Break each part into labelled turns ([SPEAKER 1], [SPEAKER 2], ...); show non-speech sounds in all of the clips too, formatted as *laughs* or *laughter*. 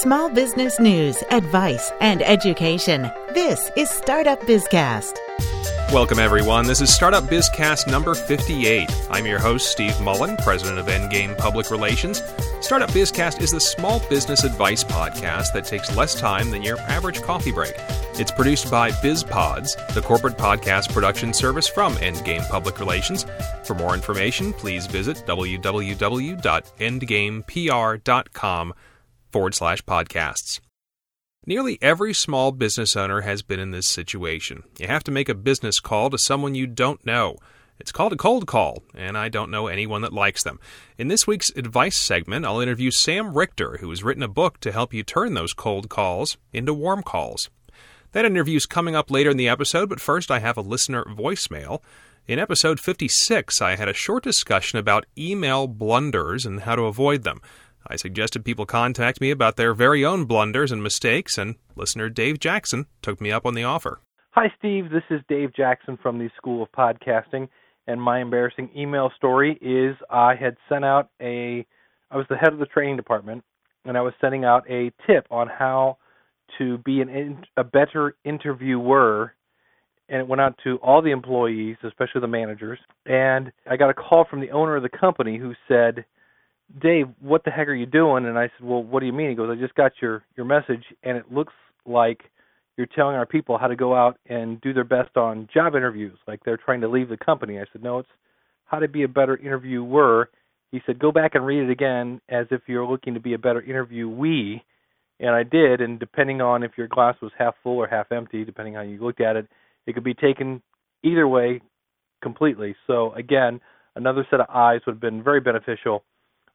[SPEAKER 1] Small business news, advice, and education. This is Startup Bizcast.
[SPEAKER 2] Welcome, everyone. This is Startup Bizcast number 58. I'm your host, Steve Mullen, president of Endgame Public Relations. Startup Bizcast is the small business advice podcast that takes less time than your average coffee break. It's produced by BizPods, the corporate podcast production service from Endgame Public Relations. For more information, please visit www.endgamepr.com forward slash podcasts. Nearly every small business owner has been in this situation. You have to make a business call to someone you don't know. It's called a cold call, and I don't know anyone that likes them. In this week's advice segment, I'll interview Sam Richter, who has written a book to help you turn those cold calls into warm calls. That interview is coming up later in the episode, but first I have a listener voicemail. In episode 56, I had a short discussion about email blunders and how to avoid them. I suggested people contact me about their very own blunders and mistakes, and listener Dave Jackson took me up on the offer.
[SPEAKER 3] Hi, Steve. This is Dave Jackson from the School of Podcasting, and my embarrassing email story is I had sent out a, I was the head of the training department, and I was sending out a tip on how to be an a better interviewer and it went out to all the employees, especially the managers. And I got a call from the owner of the company who said, Dave, what the heck are you doing? And I said, Well, what do you mean? He goes, I just got your your message, and it looks like you're telling our people how to go out and do their best on job interviews, like they're trying to leave the company. I said, No, it's how to be a better interviewer. He said, Go back and read it again as if you're looking to be a better interviewee. And I did, and depending on if your glass was half full or half empty, depending how you looked at it, it could be taken either way completely. So again, another set of eyes would have been very beneficial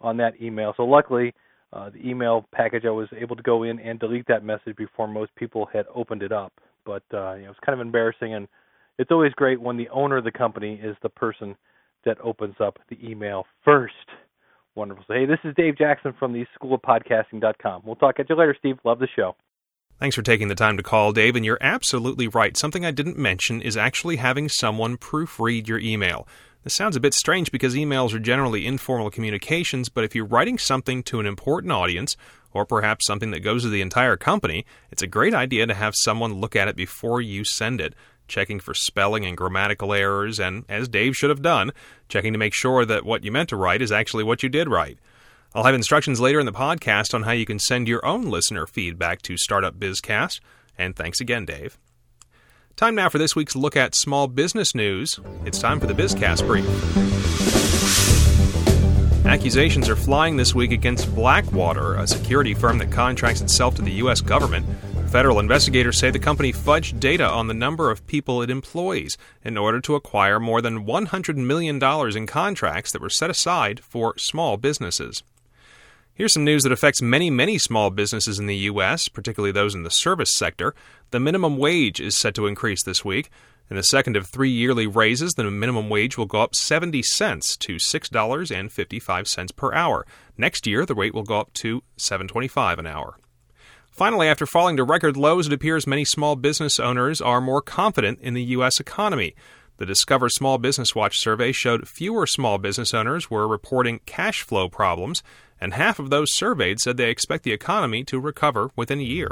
[SPEAKER 3] on that email. So luckily, uh, the email package I was able to go in and delete that message before most people had opened it up. But uh, you know, it's kind of embarrassing, and it's always great when the owner of the company is the person that opens up the email first. Wonderful. So, hey, this is Dave Jackson from the School of Podcasting.com. We'll talk at you later, Steve. Love the show.
[SPEAKER 2] Thanks for taking the time to call, Dave, and you're absolutely right. Something I didn't mention is actually having someone proofread your email. This sounds a bit strange because emails are generally informal communications, but if you're writing something to an important audience, or perhaps something that goes to the entire company, it's a great idea to have someone look at it before you send it, checking for spelling and grammatical errors, and, as Dave should have done, checking to make sure that what you meant to write is actually what you did write. I'll have instructions later in the podcast on how you can send your own listener feedback to Startup Bizcast, and thanks again, Dave. Time now for this week's look at small business news. It's time for the Bizcast brief. Accusations are flying this week against Blackwater, a security firm that contracts itself to the U.S. government. Federal investigators say the company fudged data on the number of people it employs in order to acquire more than $100 million in contracts that were set aside for small businesses. Here's some news that affects many, many small businesses in the U.S., particularly those in the service sector. The minimum wage is set to increase this week. In the second of three yearly raises, the minimum wage will go up 70 cents to $6.55 per hour. Next year, the rate will go up to $7.25 an hour. Finally, after falling to record lows, it appears many small business owners are more confident in the U.S. economy. The Discover Small Business Watch survey showed fewer small business owners were reporting cash flow problems and half of those surveyed said they expect the economy to recover within a year.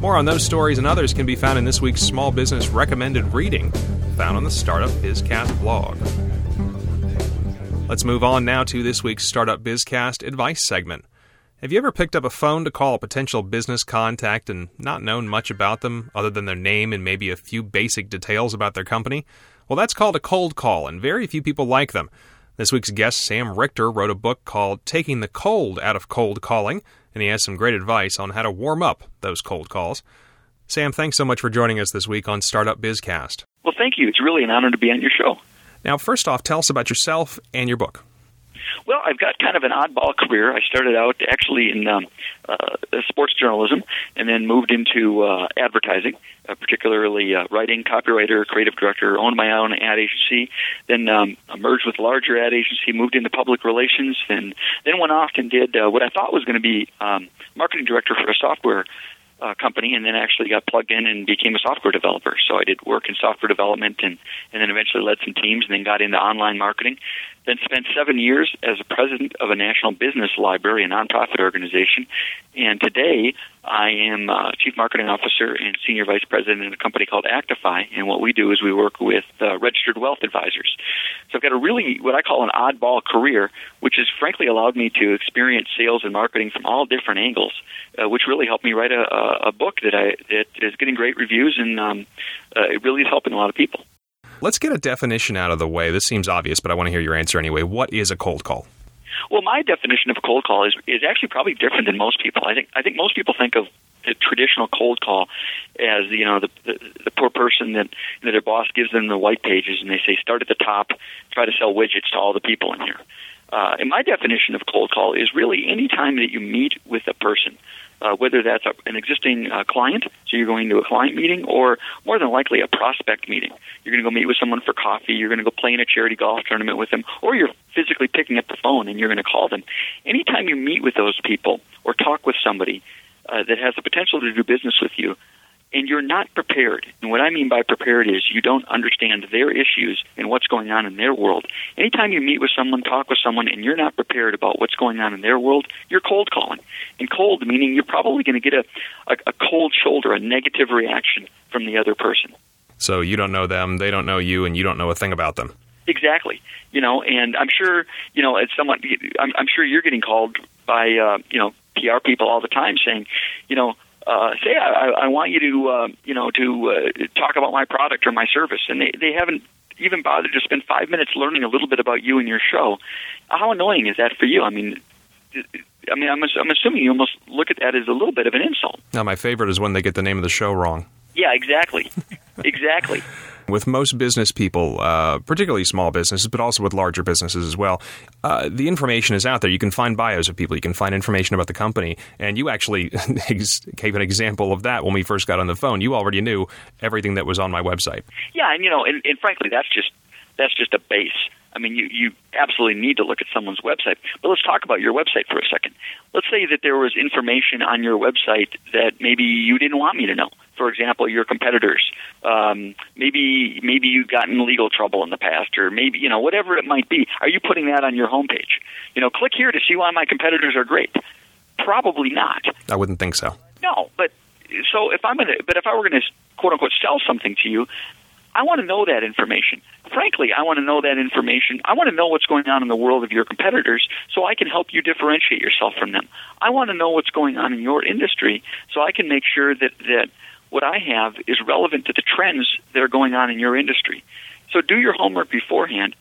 [SPEAKER 2] More on those stories and others can be found in this week's Small Business Recommended Reading, found on the Startup Bizcast blog. Let's move on now to this week's Startup Bizcast advice segment. Have you ever picked up a phone to call a potential business contact and not known much about them other than their name and maybe a few basic details about their company? Well, that's called a cold call, and very few people like them. This week's guest, Sam Richter, wrote a book called Taking the Cold Out of Cold Calling, and he has some great advice on how to warm up those cold calls. Sam, thanks so much for joining us this week on Startup Bizcast.
[SPEAKER 4] Well, thank you. It's really an honor to be on your show.
[SPEAKER 2] Now, first off, tell us about yourself and your book.
[SPEAKER 4] Well, I've got kind of an oddball career. I started out actually in um, uh, sports journalism and then moved into uh, advertising, uh, particularly uh, writing, copywriter, creative director, owned my own ad agency, then um, merged with larger ad agency, moved into public relations, and then went off and did uh, what I thought was going to be um, marketing director for a software uh, company and then actually got plugged in and became a software developer. So I did work in software development and, and then eventually led some teams and then got into online marketing then spent seven years as a president of a national business library, a nonprofit organization, and today I am uh, chief marketing officer and senior vice president in a company called ActiFi. And what we do is we work with uh, registered wealth advisors. So I've got a really what I call an oddball career, which has frankly allowed me to experience sales and marketing from all different angles, uh, which really helped me write a, a book that I that is getting great reviews and um, uh, it really is helping a lot of people.
[SPEAKER 2] Let's get a definition out of the way. This seems obvious, but I want to hear your answer anyway. What is a cold call?
[SPEAKER 4] Well, my definition of a cold call is is actually probably different than most people. I think I think most people think of the traditional cold call as you know the, the the poor person that you know, their boss gives them the white pages and they say start at the top, try to sell widgets to all the people in here. Uh, and my definition of cold call is really any time that you meet with a person uh, whether that's a, an existing uh, client, so you're going to a client meeting, or more than likely a prospect meeting. You're going to go meet with someone for coffee, you're going to go play in a charity golf tournament with them, or you're physically picking up the phone and you're going to call them. Anytime you meet with those people or talk with somebody uh, that has the potential to do business with you, and you're not prepared. And what I mean by prepared is you don't understand their issues and what's going on in their world. Anytime you meet with someone, talk with someone, and you're not prepared about what's going on in their world, you're cold calling. And cold meaning you're probably going to get a, a, a cold shoulder, a negative reaction from the other person.
[SPEAKER 2] So you don't know them, they don't know you, and you don't know a thing about them.
[SPEAKER 4] Exactly. You know, and I'm sure, you know, as someone, I'm, I'm sure you're getting called by, uh, you know, PR people all the time saying, you know, uh, say I, I want you to uh, you know to uh, talk about my product or my service, and they they haven't even bothered to spend five minutes learning a little bit about you and your show. How annoying is that for you? I mean. I mean, I'm, I'm assuming you almost look at that as a little bit of an insult.
[SPEAKER 2] Now, my favorite is when they get the name of the show wrong.
[SPEAKER 4] Yeah, exactly. exactly *laughs*
[SPEAKER 2] with most business people, uh, particularly small businesses, but also with larger businesses as well, uh, the information is out there. You can find bios of people, you can find information about the company, and you actually *laughs* gave an example of that when we first got on the phone. You already knew everything that was on my website.
[SPEAKER 4] Yeah, and you know, and, and frankly, that's just that's just a base. I mean, you, you absolutely need to look at someone's website. But let's talk about your website for a second. Let's say that there was information on your website that maybe you didn't want me to know for example, your competitors. Um, maybe maybe you've gotten legal trouble in the past, or maybe you know whatever it might be. Are you putting that on your homepage? You know, click here to see why my competitors are great. Probably not.
[SPEAKER 2] I wouldn't think so.
[SPEAKER 4] No, but so if I'm gonna, but if I were going to quote unquote sell something to you, I want to know that information. Frankly, I want to know that information. I want to know what's going on in the world of your competitors so I can help you differentiate yourself from them. I want to know what's going on in your industry so I can make sure that that what I have is relevant to the trends that are going on in your industry. So do your homework beforehand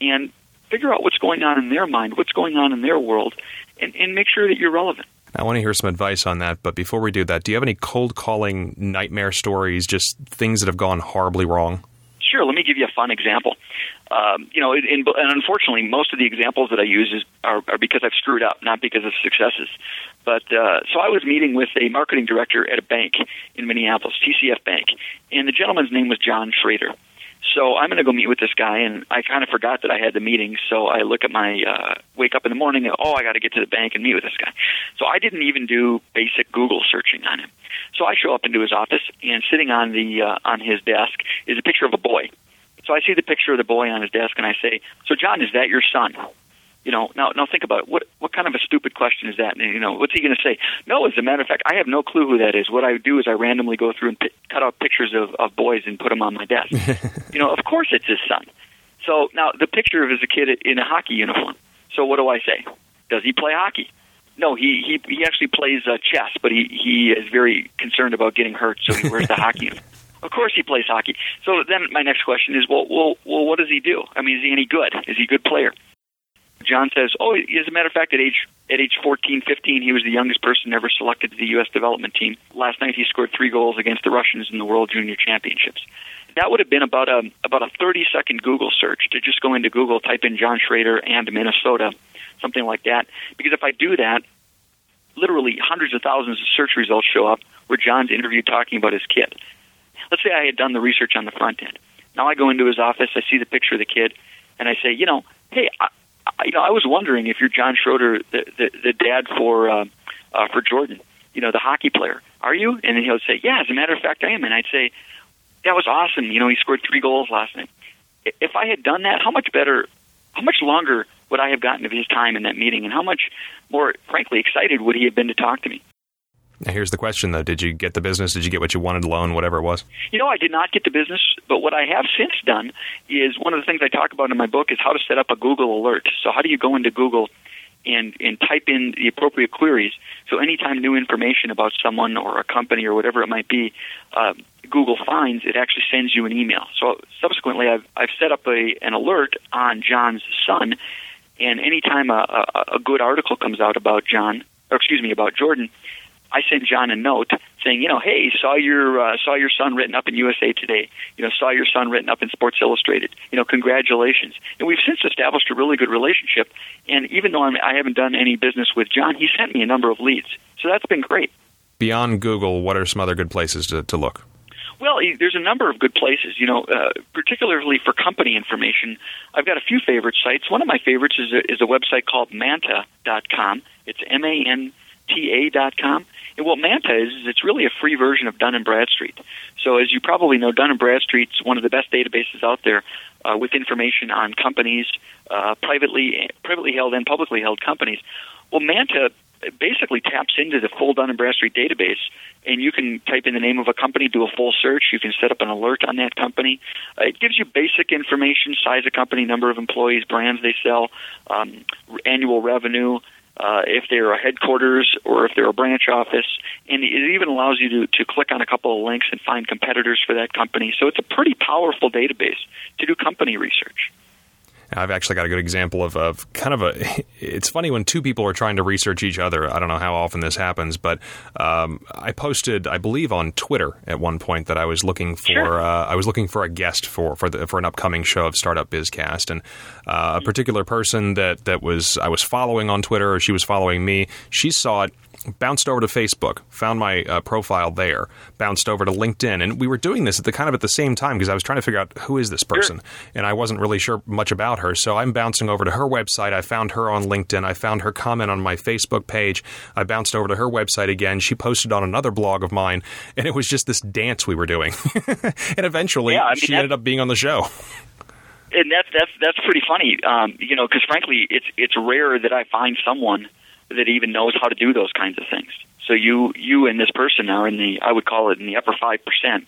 [SPEAKER 4] and figure out what's going on in their mind, what's going on in their world, and, and make sure that you're relevant.
[SPEAKER 2] I want to hear some advice on that, but before we do that, do you have any cold calling nightmare stories, just things that have gone horribly wrong?
[SPEAKER 4] Me give you a fun example. Um, you know, in, and unfortunately, most of the examples that I use is, are, are because I've screwed up, not because of successes. But uh, so I was meeting with a marketing director at a bank in Minneapolis, TCF Bank, and the gentleman's name was John Schroeder. So I'm going to go meet with this guy, and I kind of forgot that I had the meeting. So I look at my uh, wake up in the morning, and oh, I got to get to the bank and meet with this guy. So I didn't even do basic Google searching on him. So I show up into his office, and sitting on the uh, on his desk is a picture of a boy. So I see the picture of the boy on his desk, and I say, "So John, is that your son?" You know, now now think about it. What what kind of a stupid question is that? And, you know, what's he going to say? No, as a matter of fact, I have no clue who that is. What I do is I randomly go through and p- cut out pictures of, of boys and put them on my desk. *laughs* you know, of course it's his son. So now the picture of is a kid in a hockey uniform. So what do I say? Does he play hockey? No, he he he actually plays uh, chess, but he he is very concerned about getting hurt, so he wears the hockey uniform. Of course, he plays hockey. So then, my next question is, well, well, well, what does he do? I mean, is he any good? Is he a good player? John says, "Oh, as a matter of fact, at age at age 14, 15, he was the youngest person ever selected to the U.S. development team. Last night, he scored three goals against the Russians in the World Junior Championships. That would have been about a about a 30 second Google search to just go into Google, type in John Schroeder and Minnesota, something like that. Because if I do that, literally hundreds of thousands of search results show up where John's interviewed talking about his kid. Let's say I had done the research on the front end. Now I go into his office, I see the picture of the kid, and I say, you know, hey, I, you know, I was wondering if you're John Schroeder, the the, the dad for uh, uh, for Jordan, you know, the hockey player. Are you? And then he'll say, Yeah, as a matter of fact, I am. And I'd say, That was awesome. You know, he scored three goals last night. If I had done that, how much better how much longer would I have gotten of his time in that meeting, and how much more, frankly, excited would he have been to talk to me?
[SPEAKER 2] Now, here's the question, though: Did you get the business? Did you get what you wanted, loan, whatever it was?
[SPEAKER 4] You know, I did not get the business, but what I have since done is one of the things I talk about in my book is how to set up a Google alert. So, how do you go into Google and and type in the appropriate queries? So, anytime new information about someone or a company or whatever it might be, uh, Google finds it actually sends you an email. So, subsequently, I've I've set up a an alert on John's son, and anytime a, a, a good article comes out about John, or excuse me, about Jordan I sent John a note saying, you know, hey, saw your uh, saw your son written up in USA Today. You know, saw your son written up in Sports Illustrated. You know, congratulations. And we've since established a really good relationship. And even though I'm, I haven't done any business with John, he sent me a number of leads. So that's been great.
[SPEAKER 2] Beyond Google, what are some other good places to, to look?
[SPEAKER 4] Well, there's a number of good places. You know, uh, particularly for company information, I've got a few favorite sites. One of my favorites is a, is a website called Manta.com. It's M A N T A.com and what Manta is, is it's really a free version of Dun and Bradstreet. So as you probably know, Dun and Bradstreet's one of the best databases out there uh, with information on companies, uh, privately privately held and publicly held companies. Well, Manta basically taps into the full Dun and Bradstreet database, and you can type in the name of a company, do a full search. You can set up an alert on that company. Uh, it gives you basic information: size of company, number of employees, brands they sell, um, annual revenue uh, if they're a headquarters or if they're a branch office. And it even allows you to, to click on a couple of links and find competitors for that company. So it's a pretty powerful database to do company research.
[SPEAKER 2] I've actually got a good example of, of kind of a. *laughs* It's funny when two people are trying to research each other. I don't know how often this happens, but um, I posted, I believe, on Twitter at one point that I was looking for.
[SPEAKER 4] Sure.
[SPEAKER 2] Uh, I was looking for a guest for for, the, for an upcoming show of Startup Bizcast, and uh, a particular person that that was I was following on Twitter, or she was following me. She saw it bounced over to Facebook, found my uh, profile there, bounced over to LinkedIn, and we were doing this at the kind of at the same time because I was trying to figure out who is this person,
[SPEAKER 4] sure.
[SPEAKER 2] and I wasn't really sure much about her. So I'm bouncing over to her website. I found her on LinkedIn. I found her comment on my Facebook page. I bounced over to her website again. She posted on another blog of mine, and it was just this dance we were doing, *laughs* and eventually
[SPEAKER 4] yeah, I mean,
[SPEAKER 2] she ended up being on the show. *laughs*
[SPEAKER 4] And that's that's that's pretty funny, um, you know, because frankly, it's it's rare that I find someone that even knows how to do those kinds of things. So you you and this person are in the I would call it in the upper five percent.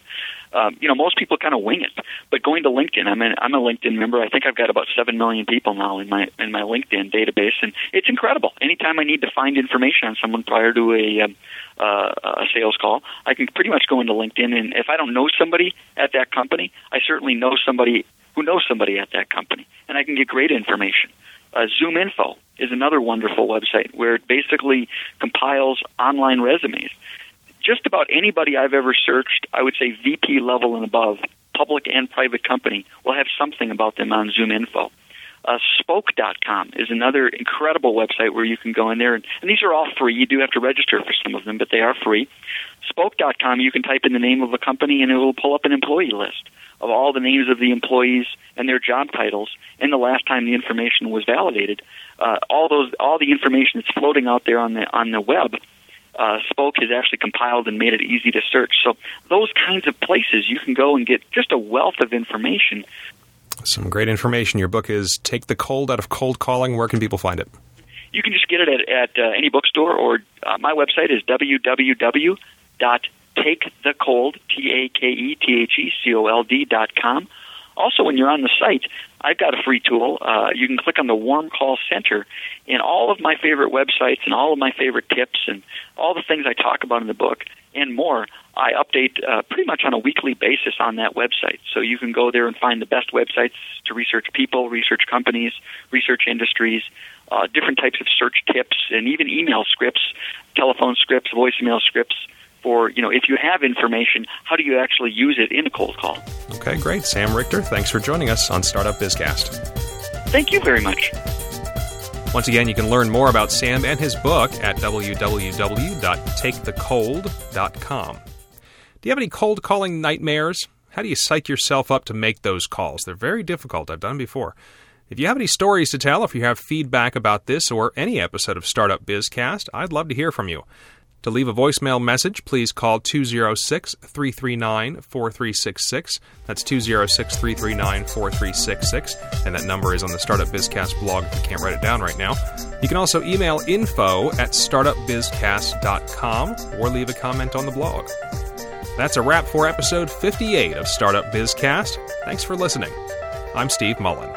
[SPEAKER 4] Um, you know, most people kind of wing it. But going to LinkedIn, I'm in, I'm a LinkedIn member. I think I've got about seven million people now in my in my LinkedIn database, and it's incredible. Anytime I need to find information on someone prior to a um, uh, a sales call, I can pretty much go into LinkedIn, and if I don't know somebody at that company, I certainly know somebody who knows somebody at that company, and I can get great information. Uh, Zoom Info is another wonderful website where it basically compiles online resumes. Just about anybody I've ever searched, I would say VP level and above, public and private company, will have something about them on Zoom Info. Uh, Spoke.com is another incredible website where you can go in there, and, and these are all free. You do have to register for some of them, but they are free. Spoke.com, you can type in the name of a company, and it will pull up an employee list of all the names of the employees and their job titles and the last time the information was validated. Uh, all those, all the information that's floating out there on the on the web. Uh, Spoke has actually compiled and made it easy to search. So those kinds of places you can go and get just a wealth of information.
[SPEAKER 2] Some great information. Your book is "Take the Cold Out of Cold Calling." Where can people find it?
[SPEAKER 4] You can just get it at, at uh, any bookstore, or uh, my website is www take the cold, T A K E T H E C O L D dot com. Also, when you're on the site, I've got a free tool. Uh, you can click on the Warm Call Center, and all of my favorite websites and all of my favorite tips and all the things I talk about in the book and more, I update uh, pretty much on a weekly basis on that website. So you can go there and find the best websites to research people, research companies, research industries, uh, different types of search tips, and even email scripts, telephone scripts, voicemail scripts for, you know, if you have information, how do you actually use it in a cold call?
[SPEAKER 2] Okay, great. Sam Richter, thanks for joining us on Startup Bizcast.
[SPEAKER 4] Thank you very much.
[SPEAKER 2] Once again, you can learn more about Sam and his book at www.takethecold.com. Do you have any cold calling nightmares? How do you psych yourself up to make those calls? They're very difficult. I've done before. If you have any stories to tell, if you have feedback about this or any episode of Startup Bizcast, I'd love to hear from you. To leave a voicemail message, please call 206 339 4366. That's 206 339 4366. And that number is on the Startup Bizcast blog if you can't write it down right now. You can also email info at startupbizcast.com or leave a comment on the blog. That's a wrap for episode 58 of Startup Bizcast. Thanks for listening. I'm Steve Mullen.